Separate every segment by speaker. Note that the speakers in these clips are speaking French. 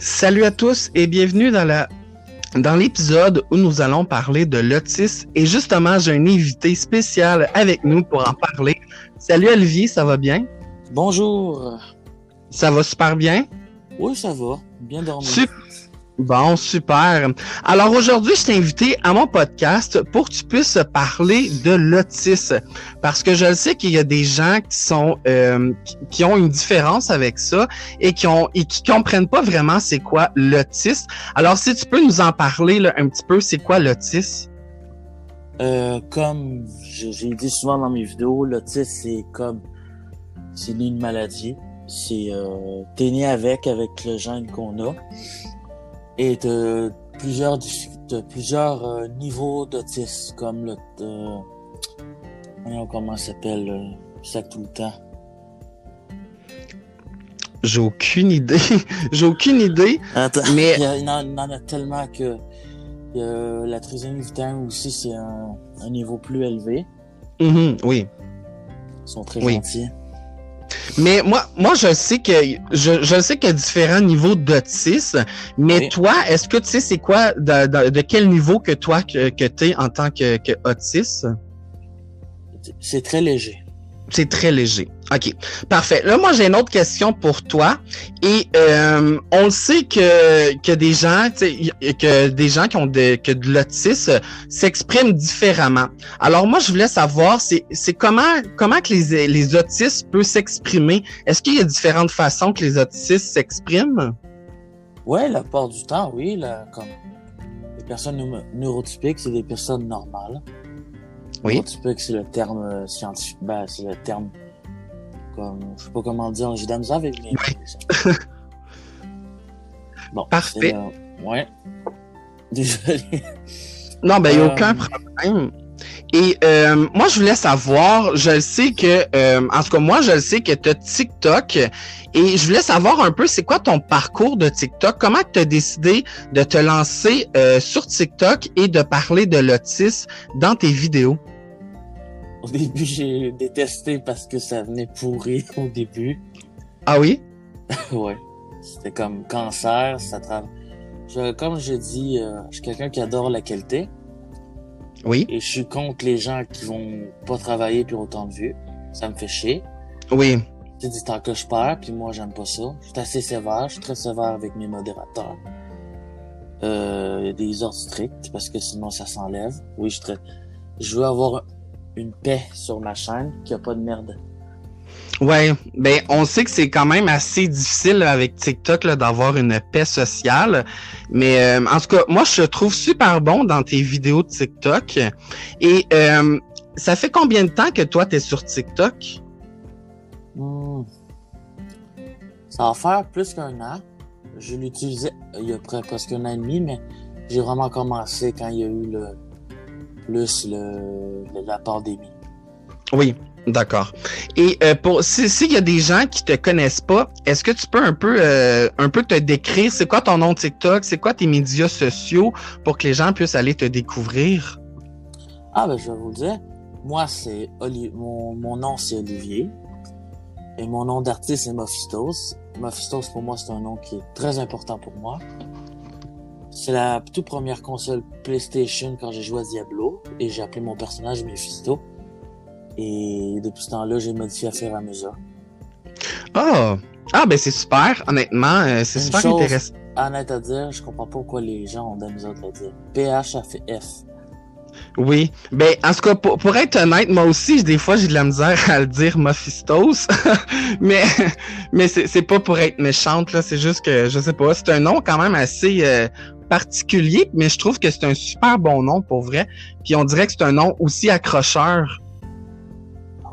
Speaker 1: Salut à tous et bienvenue dans la dans l'épisode où nous allons parler de l'autisme et justement j'ai un invité spécial avec nous pour en parler. Salut Olivier, ça va bien?
Speaker 2: Bonjour.
Speaker 1: Ça va super bien?
Speaker 2: Oui, ça va. Bien dormi.
Speaker 1: Super. Bon, super. Alors aujourd'hui, je t'ai invité à mon podcast pour que tu puisses parler de l'autisme. Parce que je sais qu'il y a des gens qui sont euh, qui ont une différence avec ça et qui ont et qui comprennent pas vraiment c'est quoi l'autisme. Alors si tu peux nous en parler là, un petit peu, c'est quoi l'autisme?
Speaker 2: Euh, comme j'ai dit souvent dans mes vidéos, l'autisme c'est comme c'est une maladie. C'est euh, t'es né avec avec le gène qu'on a et de plusieurs de plusieurs euh, niveaux d'autisme comme le euh, comment s'appelle euh, ça tout le temps.
Speaker 1: J'ai aucune idée. J'ai aucune idée.
Speaker 2: Attends, mais il y, en, a tellement que la trisomie 21 aussi c'est un, un, niveau plus élevé.
Speaker 1: Mm-hmm, oui.
Speaker 2: Ils sont très gentils
Speaker 1: mais moi, moi, je sais que je, je sais qu'il y a différents niveaux d'autisme. Mais toi, est-ce que tu sais c'est quoi de, de, quel niveau que toi que, que tu es en tant que, que autiste?
Speaker 2: C'est très léger.
Speaker 1: C'est très léger. OK. Parfait. Là, moi, j'ai une autre question pour toi. Et euh, on le sait que, que des gens, que des gens qui ont de, que de l'autisme s'expriment différemment. Alors, moi, je voulais savoir, c'est, c'est comment, comment que les, les autistes peuvent s'exprimer? Est-ce qu'il y a différentes façons que les autistes s'expriment?
Speaker 2: Ouais, la plupart du temps, oui. Là, comme les personnes neurotypiques, c'est des personnes normales.
Speaker 1: Oui.
Speaker 2: Neurotypique, c'est le terme euh, scientifique, ben, c'est le terme comme, je sais pas comment dire, j'ai de la misère avec
Speaker 1: oui.
Speaker 2: Bon.
Speaker 1: Parfait.
Speaker 2: Euh, ouais. Désolé.
Speaker 1: Non, ben, il n'y a aucun problème. Et euh, moi, je voulais savoir, je sais que, euh, en tout cas, moi, je sais que tu as TikTok et je voulais savoir un peu, c'est quoi ton parcours de TikTok? Comment tu as décidé de te lancer euh, sur TikTok et de parler de l'autisme dans tes vidéos?
Speaker 2: Au début, j'ai détesté parce que ça venait pourri au début.
Speaker 1: Ah oui?
Speaker 2: ouais. C'était comme cancer, ça travaille. Comme je dis, euh, je suis quelqu'un qui adore la qualité.
Speaker 1: Oui.
Speaker 2: Et je suis contre les gens qui vont pas travailler pour autant de vues. Ça me fait chier.
Speaker 1: Oui.
Speaker 2: C'est du temps que je perds, puis moi j'aime pas ça. Je suis assez sévère, je suis très sévère avec mes modérateurs. Euh, il y a des ordres stricts parce que sinon ça s'enlève. Oui, je, très... je veux avoir une paix sur ma chaîne, qu'il n'y a pas de merde.
Speaker 1: Ouais, ben on sait que c'est quand même assez difficile avec TikTok d'avoir une paix sociale, mais euh, en tout cas moi je te trouve super bon dans tes vidéos de TikTok. Et euh, ça fait combien de temps que toi tu es sur TikTok?
Speaker 2: Hmm. Ça va faire plus qu'un an. Je l'utilisais il y a presque un an et demi, mais j'ai vraiment commencé quand il y a eu le plus le, la pandémie.
Speaker 1: Oui, d'accord. Et euh, pour s'il y a des gens qui te connaissent pas, est-ce que tu peux un peu euh, un peu te décrire? C'est quoi ton nom de TikTok, c'est quoi tes médias sociaux pour que les gens puissent aller te découvrir?
Speaker 2: Ah ben je vais vous le dire. Moi c'est mon, mon nom c'est Olivier et mon nom d'artiste c'est Mophistos. Mophistos pour moi c'est un nom qui est très important pour moi. C'est la toute première console PlayStation quand j'ai joué à Diablo et j'ai appelé mon personnage Mephisto. Et depuis ce temps-là, j'ai modifié à fur et à mesure.
Speaker 1: Oh! Ah, ben c'est super, honnêtement, euh, c'est super chose, intéressant.
Speaker 2: Honnête à dire, je comprends pas pourquoi les gens ont de la misère de le dire. PHF.
Speaker 1: Oui, ben en tout cas pour, pour, être honnête, moi aussi des fois j'ai de la misère à le dire Mephistos, mais mais c'est pas pour être méchante là, c'est juste que je sais pas, c'est un nom quand même assez euh, particulier, mais je trouve que c'est un super bon nom pour vrai. Puis on dirait que c'est un nom aussi accrocheur.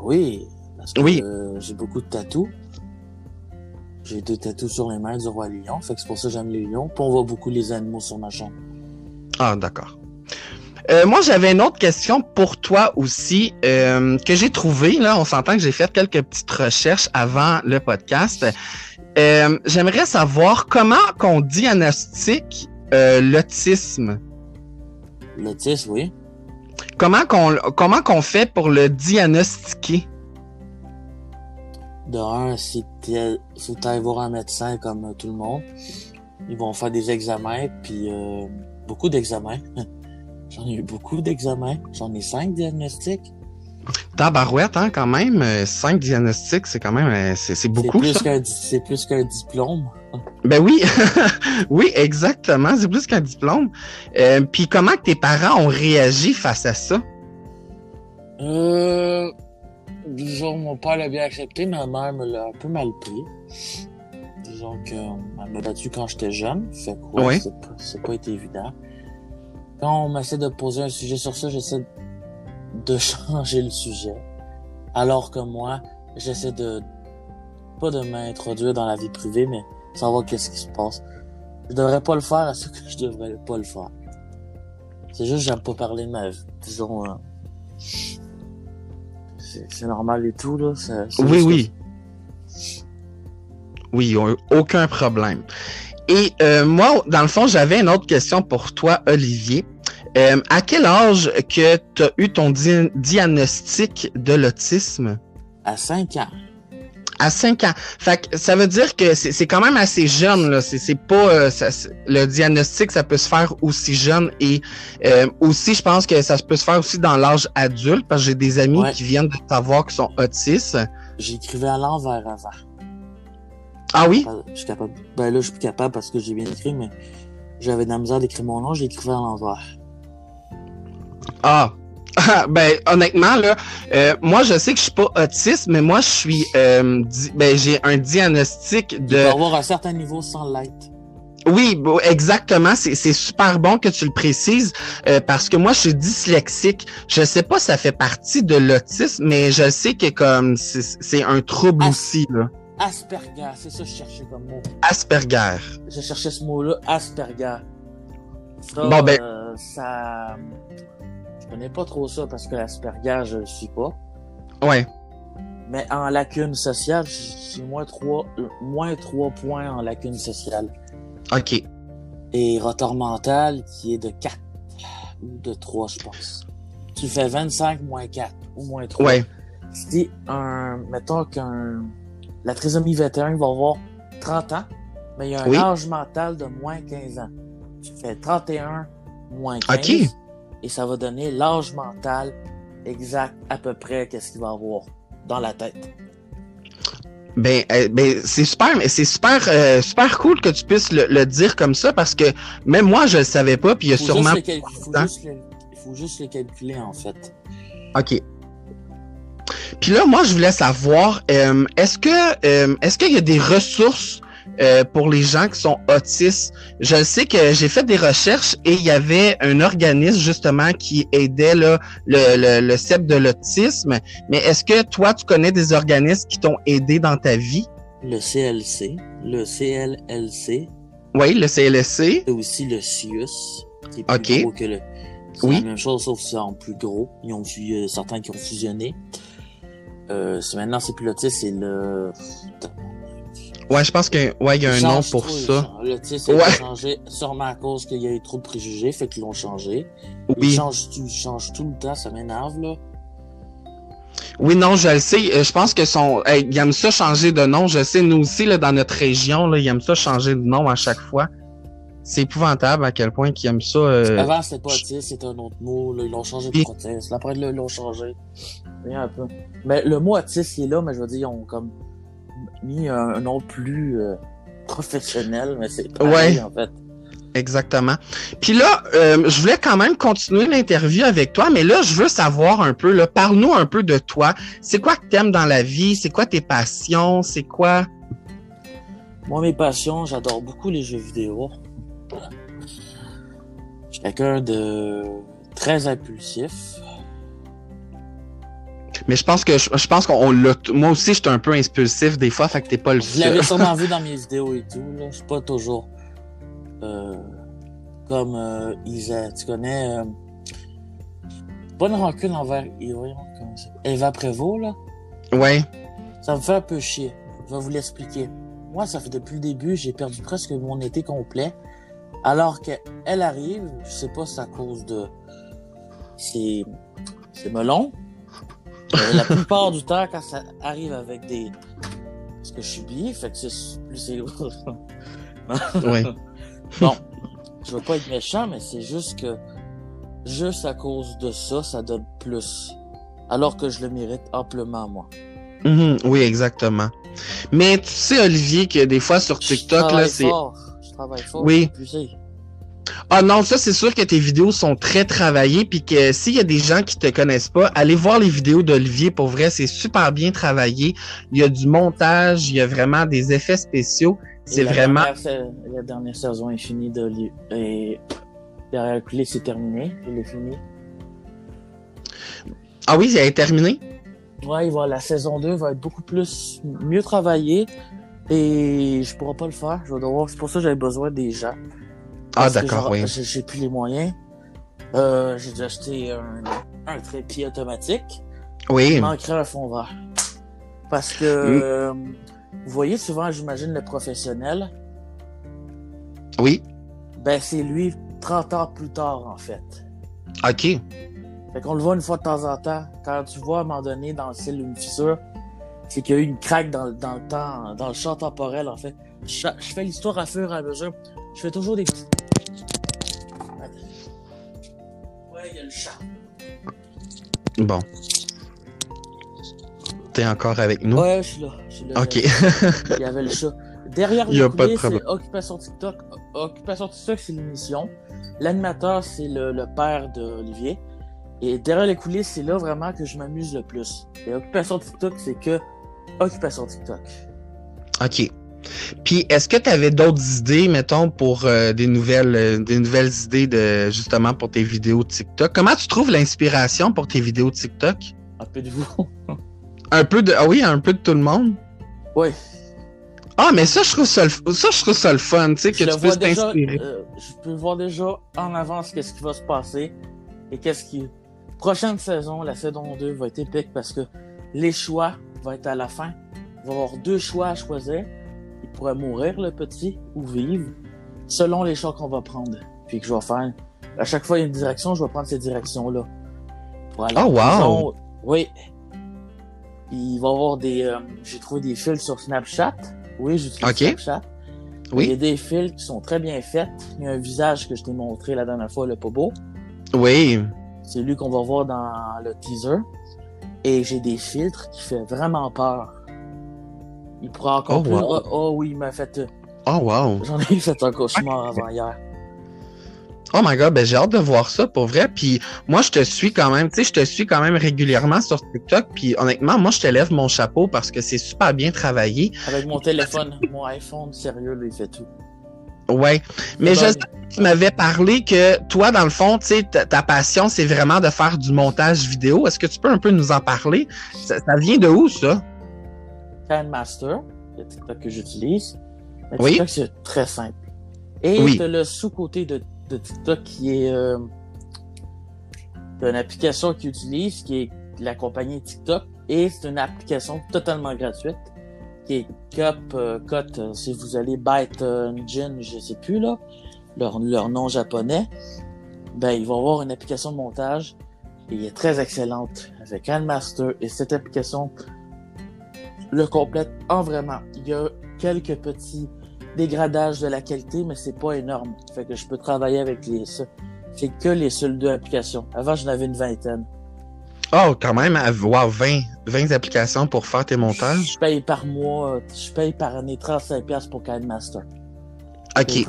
Speaker 2: Oui, parce que
Speaker 1: oui.
Speaker 2: Euh, j'ai beaucoup de tatous. J'ai deux tatous sur les mains du roi lion, fait que c'est pour ça que j'aime les lions. Puis on voit beaucoup les animaux sur ma chaîne.
Speaker 1: Ah d'accord. Euh, moi, j'avais une autre question pour toi aussi euh, que j'ai trouvé. Là, on s'entend que j'ai fait quelques petites recherches avant le podcast. Euh, J'aimerais savoir comment qu'on diagnostique l'autisme.
Speaker 2: L'autisme, oui.
Speaker 1: Comment qu'on comment qu'on fait pour le diagnostiquer?
Speaker 2: De un, si faut aller voir un médecin comme tout le monde. Ils vont faire des examens, puis euh, beaucoup d'examens. J'en ai eu beaucoup d'examens. J'en ai cinq diagnostics.
Speaker 1: Tabarouette, hein, quand même. euh, Cinq diagnostics, c'est quand même, euh, c'est beaucoup,
Speaker 2: c'est plus qu'un diplôme.
Speaker 1: Ben oui, oui, exactement. C'est plus qu'un diplôme. Euh, Puis comment que tes parents ont réagi face à ça?
Speaker 2: Euh, disons, mon père l'a bien accepté, ma mère me l'a un peu mal pris. Disons que, elle m'a battu quand j'étais jeune, fait ouais,
Speaker 1: Oui.
Speaker 2: c'est pas, c'est pas été évident. Quand on m'essaie de poser un sujet sur ça, j'essaie de changer le sujet. Alors que moi, j'essaie de, pas de m'introduire dans la vie privée, mais savoir qu'est-ce qui se passe. Je devrais pas le faire à ce que je devrais pas le faire. C'est juste, j'aime pas parler de ma vie. Disons, euh, c'est normal et tout, là.
Speaker 1: Oui, oui. Oui, aucun problème. Et euh, moi, dans le fond, j'avais une autre question pour toi, Olivier. Euh, à quel âge que tu as eu ton di- diagnostic de l'autisme?
Speaker 2: À 5 ans.
Speaker 1: À 5 ans. Fait que ça veut dire que c'est quand même assez jeune, là. C'est pas. euh, ça- le diagnostic, ça peut se faire aussi jeune et euh, aussi, je pense que ça peut se faire aussi dans l'âge adulte, parce que j'ai des amis
Speaker 2: Ouais.
Speaker 1: qui viennent de savoir qu'ils sont autistes.
Speaker 2: J'écrivais à l'envers avant.
Speaker 1: Ah oui?
Speaker 2: Je suis capable. Ben là, je suis plus capable parce que j'ai bien écrit, mais j'avais de la misère d'écrire mon nom, j'écrivais à l'envers.
Speaker 1: Ah. ben honnêtement là, euh, moi je sais que je suis pas autiste, mais moi je suis, euh, ben j'ai un diagnostic de.
Speaker 2: faut avoir un certain niveau sans l'être.
Speaker 1: Oui, exactement. C'est c'est super bon que tu le précises euh, parce que moi, je suis dyslexique. Je sais pas si ça fait partie de l'autisme, mais je sais que comme c'est c'est un trouble aussi, là.
Speaker 2: Asperger, c'est ça que je cherchais comme mot.
Speaker 1: Asperger.
Speaker 2: Je cherchais ce mot-là, Asperger. Ça,
Speaker 1: Bon, ben-
Speaker 2: euh, ça... Je connais pas trop ça parce que l'Asperger, je le suis pas.
Speaker 1: Ouais.
Speaker 2: Mais en lacune sociale, j'ai moins 3, moins 3 points en lacune sociale.
Speaker 1: OK.
Speaker 2: Et retard mental qui est de 4 ou de 3, je pense. Tu fais 25 moins 4 ou moins 3.
Speaker 1: Ouais.
Speaker 2: Si un, mettons qu'un, la trisomie 21 va avoir 30 ans, mais il y a un
Speaker 1: Oui.
Speaker 2: âge mental de moins 15 ans. Tu fais 31 moins 15.
Speaker 1: OK.
Speaker 2: Et ça va donner l'âge mental exact à peu près qu'est-ce qu'il va avoir dans la tête.
Speaker 1: Ben, euh, ben c'est super, mais c'est super, euh, super cool que tu puisses le, le dire comme ça parce que même moi je le savais pas, puis il y a
Speaker 2: Faut
Speaker 1: sûrement.
Speaker 2: juste le cal- faut, juste le, faut juste le calculer en fait.
Speaker 1: OK. Puis là, moi, je voulais savoir, euh, est-ce que euh, est-ce qu'il y a des ressources euh, pour les gens qui sont autistes? Je sais que j'ai fait des recherches et il y avait un organisme justement qui aidait là, le, le, le CEP de l'autisme. Mais est-ce que toi, tu connais des organismes qui t'ont aidé dans ta vie?
Speaker 2: Le CLC, le CLLC,
Speaker 1: Oui, le CLSC.
Speaker 2: et aussi le CIUS, qui est plus
Speaker 1: Ok.
Speaker 2: gros que le. C'est
Speaker 1: Oui.
Speaker 2: la même chose, sauf que c'est en plus gros. Ils ont eu euh, certains qui ont fusionné. Euh, maintenant c'est plus l'autisme, c'est le.
Speaker 1: Ouais, je pense que ouais, il y a un
Speaker 2: Ils
Speaker 1: nom
Speaker 2: changent
Speaker 1: pour
Speaker 2: ils
Speaker 1: ça.
Speaker 2: changent. A
Speaker 1: Ouais.
Speaker 2: changé sûrement à cause qu'il y a eu trop de préjugés, fait qu'ils l'ont changé. Ils
Speaker 1: Oui.
Speaker 2: changent, tout- ils changent tout le temps, ça m'énerve là.
Speaker 1: Oui, non, je le sais. Euh, Je pense que son, hey, ils aiment ça changer de nom. Je sais, nous aussi, là, dans notre région, là, ils aiment ça changer de nom à chaque fois. C'est épouvantable à quel point qu'ils aiment ça. euh,
Speaker 2: Avant c'était pas autiste, c'était un autre mot, là, ils l'ont changé de prothèse. Après là, ils l'ont changé. Rien un peu. Mais le mot autiste il est là, mais je veux dire, ils ont comme mis un, un nom plus euh, professionnel, mais c'est pareil
Speaker 1: Ouais.
Speaker 2: en fait.
Speaker 1: Exactement. Puis là, euh, je voulais quand même continuer l'interview avec toi, mais là, je veux savoir un peu, là, parle-nous un peu de toi. C'est quoi que t'aimes dans la vie? C'est quoi tes passions? C'est quoi?
Speaker 2: Moi, mes passions, j'adore beaucoup les jeux vidéo. Je suis quelqu'un de très impulsif.
Speaker 1: Mais je pense que je, je pense qu'on l'a. Moi aussi, je suis un peu impulsif des fois, fait que t'es pas le
Speaker 2: Je l'avais
Speaker 1: seul.
Speaker 2: sûrement vu dans mes vidéos et tout. Là. Je suis pas toujours euh, comme euh, Isa. Tu connais euh, une rancune envers voyons, comment ça- Eva Prévost, là?
Speaker 1: Ouais.
Speaker 2: Ça me fait un peu chier. Je vais vous l'expliquer. Moi, ça fait depuis le début, j'ai perdu presque mon été complet. Alors qu'elle arrive, je sais pas si c'est à cause de c'est c'est melon. Euh, la plupart du temps, quand ça arrive avec des parce que je suis bi, fait que c'est plus c'est
Speaker 1: Ouais.
Speaker 2: Bon, je veux pas être méchant, mais c'est juste que juste à cause de ça, ça donne plus. Alors que je le mérite amplement, moi.
Speaker 1: Mhm, oui, exactement. Mais tu sais, Olivier, que des fois sur TikTok, là, c'est.
Speaker 2: Je travaille fort.
Speaker 1: Oui. Ah non, ça c'est sûr que tes vidéos sont très travaillées puis que s'il y a des gens qui te connaissent pas, allez voir les vidéos d'Olivier pour vrai, c'est super bien travaillé. Il y a du montage, il y a vraiment des effets spéciaux. C'est vraiment
Speaker 2: la dernière saison est finie de et derrière le c'est terminé, je l'ai fini.
Speaker 1: Ah oui, elle est terminée?
Speaker 2: Ouais, voilà, la saison 2 va être beaucoup plus mieux travaillée et je pourrai pas le faire, je vais devoir c'est pour ça que j'avais besoin des gens.
Speaker 1: Ah, d'accord, oui.
Speaker 2: J'ai plus les moyens. Euh, j'ai dû acheter un, un trépied automatique.
Speaker 1: Oui.
Speaker 2: Il manquerait un fond vert. Parce que, euh, vous voyez souvent, j'imagine, le professionnel.
Speaker 1: Oui.
Speaker 2: Ben, c'est lui 30 ans plus tard, en fait.
Speaker 1: OK.
Speaker 2: Fait qu'on le voit une fois de temps en temps. Quand tu vois, à un moment donné, dans le ciel, une fissure, c'est qu'il y a eu une craque dans, dans le temps, dans le champ temporel, en fait. Je, je fais l'histoire à fur et à mesure. Je fais toujours des petits le chat.
Speaker 1: Bon. T'es encore avec nous?
Speaker 2: Ouais, je suis là.
Speaker 1: Ok.
Speaker 2: Il y avait le chat. Derrière
Speaker 1: le coulisses,
Speaker 2: c'est Occupation TikTok. Occupation TikTok, c'est l'émission. L'animateur, c'est le, le, père d'Olivier. Et derrière les coulisses, c'est là vraiment que je m'amuse le plus. Et Occupation TikTok, c'est que Occupation TikTok.
Speaker 1: OK. Puis est-ce que tu avais d'autres idées, mettons, pour euh, des nouvelles euh, des nouvelles idées de justement pour tes vidéos TikTok? Comment tu trouves l'inspiration pour tes vidéos TikTok?
Speaker 2: Un peu de vous.
Speaker 1: un peu de. Ah oui, un peu de tout le monde?
Speaker 2: Oui.
Speaker 1: Ah, mais ça, je trouve ça, ça, je trouve ça le fun, tu sais, que tu puisses t'inspirer.
Speaker 2: Euh, je peux voir déjà en avance qu'est-ce qui va se passer et qu'est-ce qui. Prochaine saison, la saison 2 va être épique parce que les choix vont être à la fin. Il va y avoir deux choix à choisir pourrait mourir, le petit, ou vivre, selon les choix qu'on va prendre. Puis que je vais faire. À chaque fois, il y a une direction, je vais prendre cette direction-là.
Speaker 1: oh, wow!
Speaker 2: Oui. il va y avoir des. Euh, j'ai trouvé des fils sur Snapchat. Oui, j'utilise okay. Snapchat. Oui. Il y a des fils qui sont très bien faits. Il y a un visage que je t'ai montré la dernière fois, le beau.
Speaker 1: Oui.
Speaker 2: C'est lui qu'on va voir dans le teaser. Et j'ai des filtres qui font vraiment peur. Il pourra encore oh, plus. Oh, oh, oui, il m'a fait. Euh,
Speaker 1: oh wow.
Speaker 2: J'en ai fait un cauchemar avant hier.
Speaker 1: Oh my god, ben j'ai hâte de voir ça pour vrai. Puis moi, je te suis quand même, tu sais, je te suis quand même régulièrement sur TikTok. Puis honnêtement, moi, je te lève mon chapeau parce que c'est super bien travaillé.
Speaker 2: Avec mon téléphone, mon iPhone, sérieux, lui, il fait tout.
Speaker 1: Ouais, mais je tu m'avais parlé que toi, dans le fond, tu sais, ta, passion, c'est vraiment de faire du montage vidéo. Est-ce que tu peux un peu nous en parler? ça vient de où, ça?
Speaker 2: Master, le TikTok que j'utilise.
Speaker 1: Oui.
Speaker 2: TikTok, c'est très simple. Et oui. le sous-côté de, de, TikTok qui est euh, une application qu'ils utilisent, qui est la compagnie TikTok, et c'est une application totalement gratuite, qui est Cup, euh, Cut, euh, si vous allez Byte Engine, je sais plus là, leur, leur nom japonais, ben ils vont avoir une application de montage et elle est très excellente avec Master et cette application le complète en vraiment. Il y a quelques petits dégradages de la qualité, mais c'est pas énorme. Fait que je peux travailler avec les c'est que les seules deux applications. Avant, j'en avais une vingtaine.
Speaker 1: Oh, quand même, avoir 20, 20 applications pour faire tes montages?
Speaker 2: Je paye par mois, je paye par année 35$ pour Master.
Speaker 1: OK.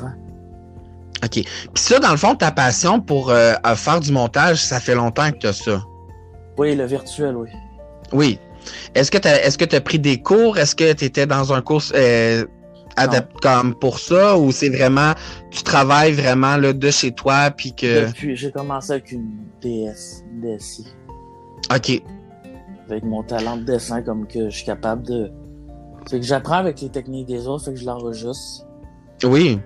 Speaker 1: OK. Puis ça, dans le fond, ta passion pour euh, faire du montage, ça fait longtemps que tu as ça.
Speaker 2: Oui, le virtuel, oui.
Speaker 1: Oui. Est-ce que tu as, est-ce que as pris des cours? Est-ce que tu étais dans un cours euh, adapté comme pour ça? Ou c'est vraiment tu travailles vraiment là, de chez toi puis que.
Speaker 2: Depuis, j'ai commencé avec une DS, une DSI.
Speaker 1: OK.
Speaker 2: Avec mon talent de dessin, comme que je suis capable de. C'est que j'apprends avec les techniques des autres, fait que je l'enregistre.
Speaker 1: Oui.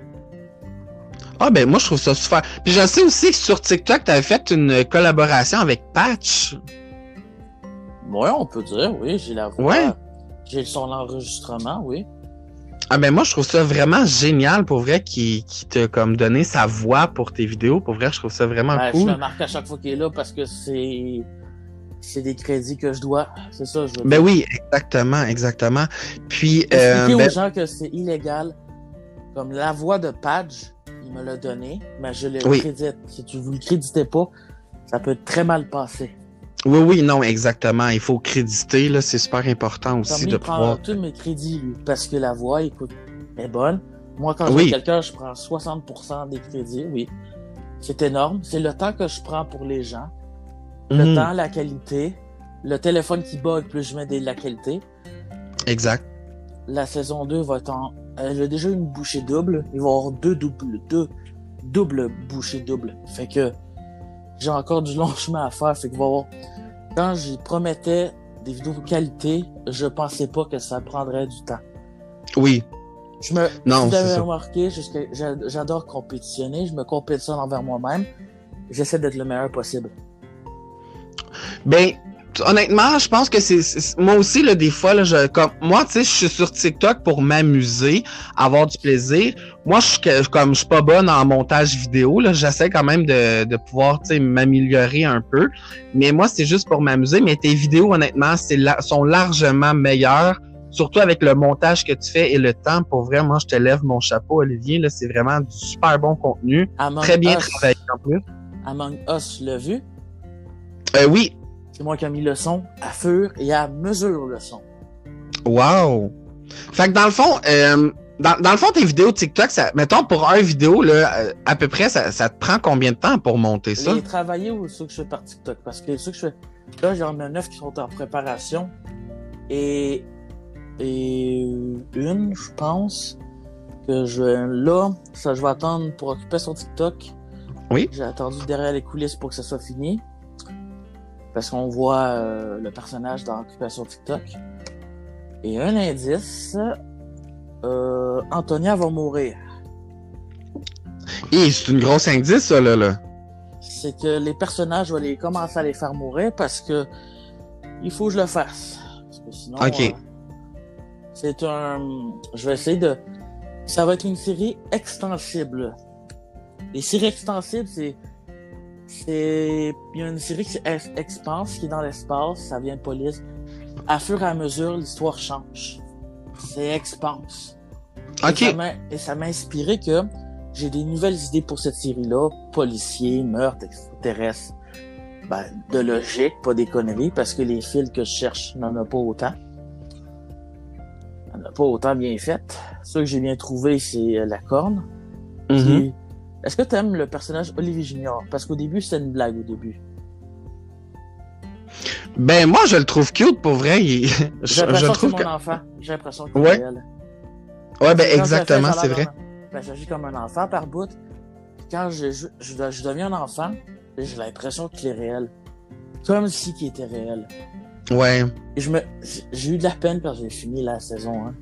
Speaker 1: Ah ben moi je trouve ça super. Puis je sais aussi que sur TikTok, tu avais fait une collaboration avec Patch.
Speaker 2: Oui, on peut dire, oui. J'ai la voix. Ouais. J'ai son enregistrement, oui.
Speaker 1: Ah ben moi je trouve ça vraiment génial pour vrai qui qui t'a comme donné sa voix pour tes vidéos pour vrai je trouve ça vraiment ben, cool.
Speaker 2: Je me marque à chaque fois qu'il est là parce que c'est c'est des crédits que je dois c'est ça je.
Speaker 1: Ben oui exactement exactement puis
Speaker 2: euh, aux ben gens que c'est illégal comme la voix de Padge il me l'a donné, mais je le
Speaker 1: Oui.
Speaker 2: crédite. Si tu vous le créditez pas, ça peut très mal passer.
Speaker 1: Oui, oui, non, exactement. Il faut créditer, là, c'est super important aussi de pouvoir.
Speaker 2: tous mes crédits, lui, parce que la voix, écoute, est bonne. Moi, quand
Speaker 1: Oui.
Speaker 2: j'ai quelqu'un, je prends 60% des crédits, oui. C'est énorme. C'est le temps que je prends pour les gens. Le
Speaker 1: Mhm,
Speaker 2: temps, la qualité. Le téléphone qui bug, plus je mets de la qualité.
Speaker 1: Exact.
Speaker 2: La saison 2 va être en... Elle a déjà une bouchée double. Il va y avoir deux doubles, deux doubles bouchées doubles. Fait que j'ai encore du long chemin à faire. Fait que avoir... Quand j'y promettais des vidéos de qualité, je pensais pas que ça prendrait du temps.
Speaker 1: Oui.
Speaker 2: Je me,
Speaker 1: Non,
Speaker 2: vous avez remarqué, j'adore compétitionner, je me compétitionne envers moi-même. J'essaie d'être le meilleur possible.
Speaker 1: Ben, honnêtement, je pense que c'est moi aussi là des fois là, je comme moi tu sais, je suis sur TikTok pour m'amuser, avoir du plaisir. Moi, je comme je suis pas bonne en montage vidéo là, j'essaie quand même de, de pouvoir tu sais m'améliorer un peu. Mais moi, c'est juste pour m'amuser. Mais tes vidéos, honnêtement, c'est la- sont largement meilleures. Surtout avec le montage que tu fais et le temps, pour vrai, moi, je te lève mon chapeau, Olivier. Là, c'est vraiment du super bon contenu.
Speaker 2: Among
Speaker 1: Très bien
Speaker 2: Us,
Speaker 1: travaillé en plus.
Speaker 2: Among Us, le vu,
Speaker 1: Euh, oui.
Speaker 2: C'est moi qui ai mis le son à fur et à mesure le son.
Speaker 1: Wow! Fait que dans le fond, euh, dans, dans le fond, tes vidéos TikTok, ça, mettons pour un vidéo, là, euh, à peu près, ça, ça te prend combien de temps pour monter ça?
Speaker 2: Les travailler ou ceux que je fais par TikTok? Parce que ceux que je fais, là, j'en ai neuf qui sont en préparation. Et, et une, je pense, que je, là, ça, je vais attendre pour occuper sur TikTok.
Speaker 1: Oui.
Speaker 2: J'ai attendu derrière les coulisses pour que ça soit fini. Parce qu'on voit euh, le personnage dans Occupation TikTok. Et un indice, euh, Antonia va mourir.
Speaker 1: Et c'est une grosse indice, ça, là, là.
Speaker 2: c'est que les personnages, je vais les commencer à les faire mourir parce que il faut que je le fasse. Parce que sinon,
Speaker 1: Ok.
Speaker 2: euh, c'est un, je vais essayer de, ça va être une série extensible. Les séries extensibles, c'est, c'est, il y a une série qui Expanse, qui est dans l'espace, ça vient de police. À fur et à mesure, l'histoire change. C'est Expanse.
Speaker 1: OK.
Speaker 2: ça m'a- Et ça m'a inspiré que j'ai des nouvelles idées pour cette série-là. Policier, meurtre, extraterrestre. Ben, de logique, pas des conneries, parce que les fils que je cherche n'en a pas autant. N'en a pas autant bien fait. Ce que j'ai bien trouvé, c'est euh, la corne. Est-ce que tu aimes le personnage Olivier Junior? Parce qu'au début, c'était une blague au début.
Speaker 1: Ben, moi, je le trouve cute, pour vrai. il-
Speaker 2: J'ai l'impression que c'est mon
Speaker 1: que...
Speaker 2: enfant. J'ai l'impression qu'il
Speaker 1: Ouais.
Speaker 2: est réel.
Speaker 1: Ouais, ben, exactement, c'est vrai.
Speaker 2: d'un- Ben, j'agis comme un enfant par bout. Quand je, je, je, je deviens un enfant, j'ai l'impression qu'il est réel. Comme si qu'il était réel.
Speaker 1: Ouais.
Speaker 2: Et je me, j'ai eu de la peine quand j'ai fini la saison 1.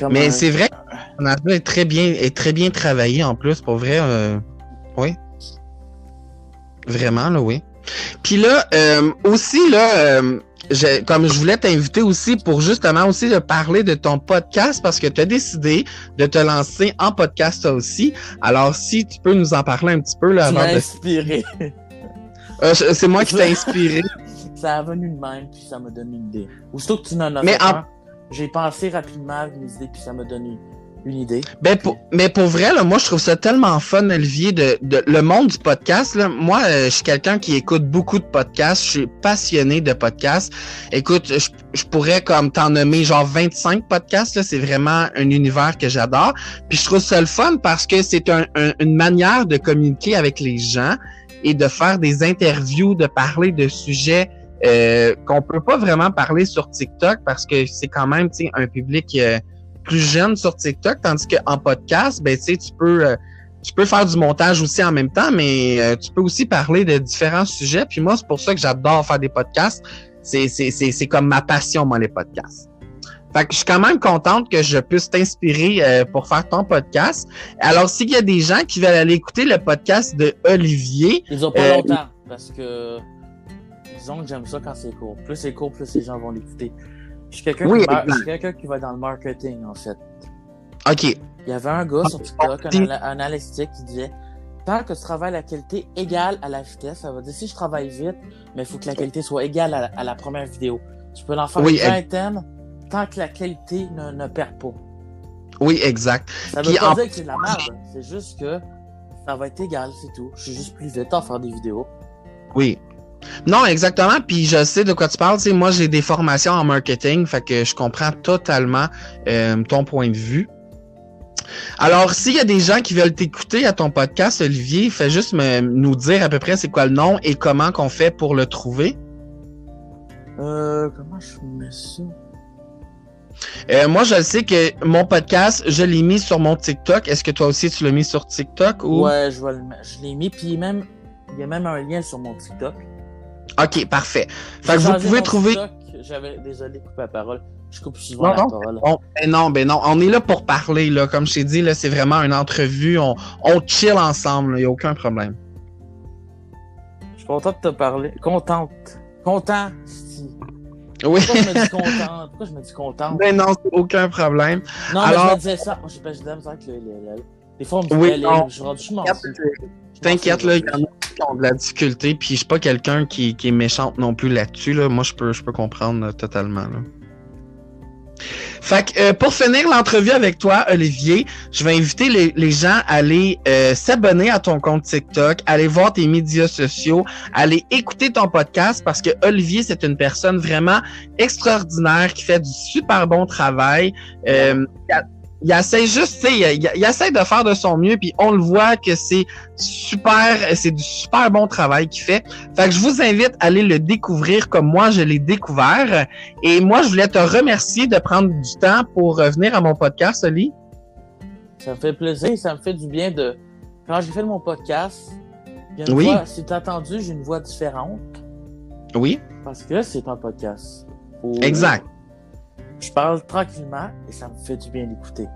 Speaker 2: Comme
Speaker 1: Mais
Speaker 2: un-
Speaker 1: c'est vrai qu'on a est très bien, est très bien travaillé, en plus, pour vrai. euh, Oui. Vraiment, là, oui. Puis là, euh, aussi, là, euh, je- comme je voulais t'inviter aussi pour justement aussi de parler de ton podcast parce que tu as décidé de te lancer en podcast toi aussi. Alors, si tu peux nous en parler un petit peu là,
Speaker 2: Tu
Speaker 1: avant de...
Speaker 2: inspiré.
Speaker 1: Euh, je- c'est moi qui t'ai inspiré.
Speaker 2: ça a venu de même, puis ça m'a donné une idée. Aussitôt que tu n'en as
Speaker 1: Mais
Speaker 2: fait
Speaker 1: en-
Speaker 2: un, j'ai pensé rapidement avec mes idées, puis ça m'a donné une idée.
Speaker 1: Ben pour, mais pour vrai, là, moi, je trouve ça tellement fun, Olivier, de, de le monde du podcast. Là. Moi, euh, je suis quelqu'un qui écoute beaucoup de podcasts. Je suis passionné de podcasts. Écoute, je, je pourrais comme t'en nommer genre 25 podcasts. C'est vraiment un univers que j'adore. Puis je trouve ça le fun parce que c'est un- une manière de communiquer avec les gens et de faire des interviews, de parler de sujets euh, qu'on peut pas vraiment parler sur TikTok parce que c'est quand même un public euh, plus jeune sur TikTok, tandis qu'en podcast, ben tu peux euh, tu peux faire du montage aussi en même temps, mais euh, tu peux aussi parler de différents sujets. Puis moi, c'est pour ça que j'adore faire des podcasts. C'est c'est c'est c'est comme ma passion moi les podcasts. Fait que je suis quand même contente que je puisse t'inspirer euh, pour faire ton podcast. Alors, s'il y a des gens qui veulent aller écouter le podcast de Olivier,
Speaker 2: Ils ont pas
Speaker 1: Euh,
Speaker 2: longtemps, parce que disons que j'aime ça quand c'est court. Plus c'est court, plus les gens vont l'écouter. Je suis quelqu'un
Speaker 1: Oui,
Speaker 2: qui, mar- va dans le marketing, en fait.
Speaker 1: OK.
Speaker 2: Il y avait un gars sur TikTok, un, un analytique, qui disait Tant que tu travailles la qualité égale à la vitesse, ça veut dire si je travaille vite, mais il faut que la qualité soit égale à, la- à la première vidéo. Tu peux en faire
Speaker 1: Oui,
Speaker 2: une
Speaker 1: elle-
Speaker 2: vingtaine tant que la qualité ne, ne perd pas.
Speaker 1: Oui, exact.
Speaker 2: Ça veut
Speaker 1: Puis
Speaker 2: pas
Speaker 1: en-
Speaker 2: dire que c'est de la merde. C'est juste que ça va être égal, c'est tout. Je suis juste plus vite à faire des vidéos.
Speaker 1: Oui. Non, exactement. Puis je sais de quoi tu parles. Moi, j'ai des formations en marketing, fait que je comprends totalement euh, ton point de vue. Alors, s'il y a des gens qui veulent t'écouter à ton podcast, Olivier, fais juste me, nous dire à peu près c'est quoi le nom et comment qu'on fait pour le trouver.
Speaker 2: Euh, comment je mets ça?
Speaker 1: Euh, moi, je sais que mon podcast, je l'ai mis sur mon TikTok. Est-ce que toi aussi tu l'as mis sur TikTok ou?
Speaker 2: Ouais, je, vais le mettre. je l'ai mis, puis même, il y a même un lien sur mon TikTok.
Speaker 1: Ok, parfait. Fait que vous pouvez trouver.
Speaker 2: J'avais, désolé, couper la parole. Je coupe souvent
Speaker 1: Non,
Speaker 2: la
Speaker 1: non,
Speaker 2: parole.
Speaker 1: Bon, ben non, ben non, on est là pour parler là. Comme je t'ai dit là, c'est vraiment une entrevue. On, on chill ensemble. Il y a aucun problème.
Speaker 2: Je suis content de te parler. Contente. Content.
Speaker 1: Oui.
Speaker 2: Pourquoi je me dis contente? Pourquoi je me dis contente?
Speaker 1: ben non, c'est aucun problème.
Speaker 2: Non,
Speaker 1: alors-
Speaker 2: mais je me disais ça. J'ai pas de la misère avec le, le- Des fois, on me dit,
Speaker 1: Oui, non.
Speaker 2: je suis rendu, je. Je
Speaker 1: T'inquiète, là, il y en a qui ont de la difficulté, puis je suis pas quelqu'un qui, qui est méchante non plus là-dessus. Là. Moi, je peux, je peux comprendre euh, totalement. Là. Fait que, euh, pour finir l'entrevue avec toi, Olivier, je vais inviter les, les gens à aller euh, s'abonner à ton compte TikTok, aller voir tes médias sociaux, aller écouter ton podcast parce que Olivier, c'est une personne vraiment extraordinaire qui fait du super bon travail. Euh, il essaie juste, tu sais, il, il essaie de faire de son mieux, puis on le voit que c'est super, c'est du super bon travail qu'il fait. Fait que je vous invite à aller le découvrir comme moi je l'ai découvert. Et moi, je voulais te remercier de prendre du temps pour euh, venir à mon podcast, Oli.
Speaker 2: Ça me fait plaisir, ça me fait du bien de. Quand j'ai fait mon podcast, il y a une
Speaker 1: Oui.
Speaker 2: voix, si t'as entendu, j'ai une voix différente
Speaker 1: Oui,
Speaker 2: parce que c'est un podcast.
Speaker 1: Exact.
Speaker 2: Je parle tranquillement et ça me fait du bien d'écouter.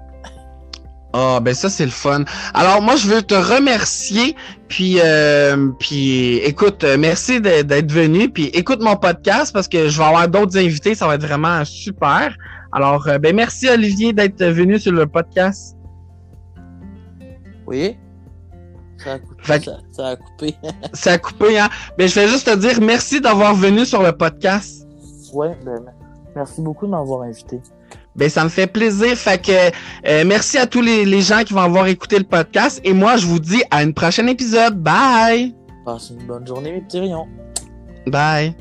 Speaker 1: Ah, ben ça, c'est le fun. Alors, moi, je veux te remercier, puis, euh, puis écoute, euh, merci d'être venu, puis écoute mon podcast parce que je vais avoir d'autres invités, ça va être vraiment super. Alors, euh, ben merci, Olivier, d'être venu sur le podcast.
Speaker 2: Oui? Ça a coupé.
Speaker 1: Fait
Speaker 2: Ça, ça a coupé.
Speaker 1: Ça a coupé, hein? Ben, je vais juste te dire merci d'avoir venu sur le podcast.
Speaker 2: ouais, ben, merci beaucoup de m'avoir invité.
Speaker 1: Ben, ça me fait plaisir. Fait que euh, merci à tous les, les gens qui vont avoir écouté le podcast. Et moi, je vous dis à une prochaine épisode. Bye!
Speaker 2: Passe une bonne journée, mes petits rayons.
Speaker 1: Bye!